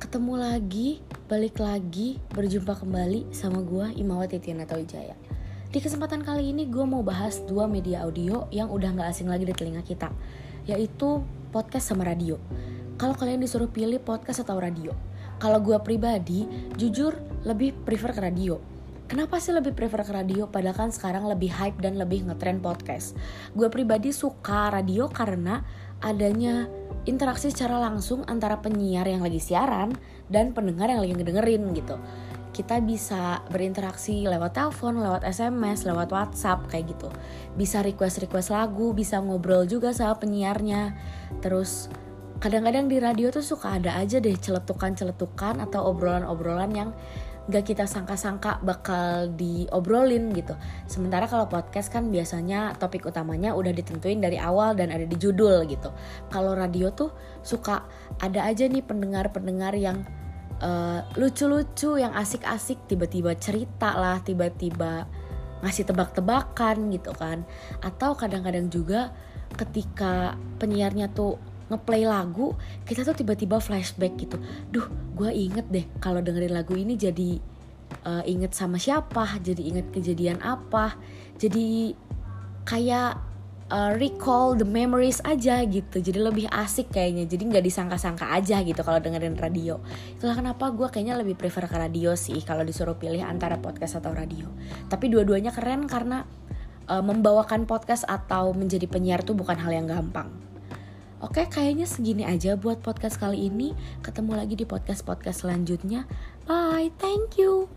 ketemu lagi, balik lagi, berjumpa kembali sama gue Imawati Tiana Wijaya. Di kesempatan kali ini gue mau bahas dua media audio yang udah gak asing lagi di telinga kita, yaitu podcast sama radio. Kalau kalian disuruh pilih podcast atau radio, kalau gue pribadi, jujur lebih prefer ke radio. Kenapa sih lebih prefer ke radio? Padahal kan sekarang lebih hype dan lebih ngetrend podcast. Gue pribadi suka radio karena adanya interaksi secara langsung antara penyiar yang lagi siaran dan pendengar yang lagi ngedengerin gitu. Kita bisa berinteraksi lewat telepon, lewat SMS, lewat WhatsApp kayak gitu. Bisa request-request lagu, bisa ngobrol juga sama penyiarnya. Terus kadang-kadang di radio tuh suka ada aja deh celetukan-celetukan atau obrolan-obrolan yang gak kita sangka-sangka bakal diobrolin gitu. Sementara kalau podcast kan biasanya topik utamanya udah ditentuin dari awal dan ada di judul gitu. Kalau radio tuh suka ada aja nih pendengar-pendengar yang uh, lucu-lucu, yang asik-asik, tiba-tiba cerita lah, tiba-tiba ngasih tebak-tebakan gitu kan. Atau kadang-kadang juga ketika penyiarnya tuh ngeplay lagu kita tuh tiba-tiba flashback gitu. Duh gue inget deh kalau dengerin lagu ini jadi uh, inget sama siapa jadi inget kejadian apa. Jadi kayak uh, recall the memories aja gitu. Jadi lebih asik kayaknya. Jadi nggak disangka-sangka aja gitu kalau dengerin radio. Itulah kenapa gue kayaknya lebih prefer ke radio sih kalau disuruh pilih antara podcast atau radio. Tapi dua-duanya keren karena uh, membawakan podcast atau menjadi penyiar tuh bukan hal yang gampang Oke, kayaknya segini aja buat podcast kali ini. Ketemu lagi di podcast-podcast selanjutnya. Bye, thank you.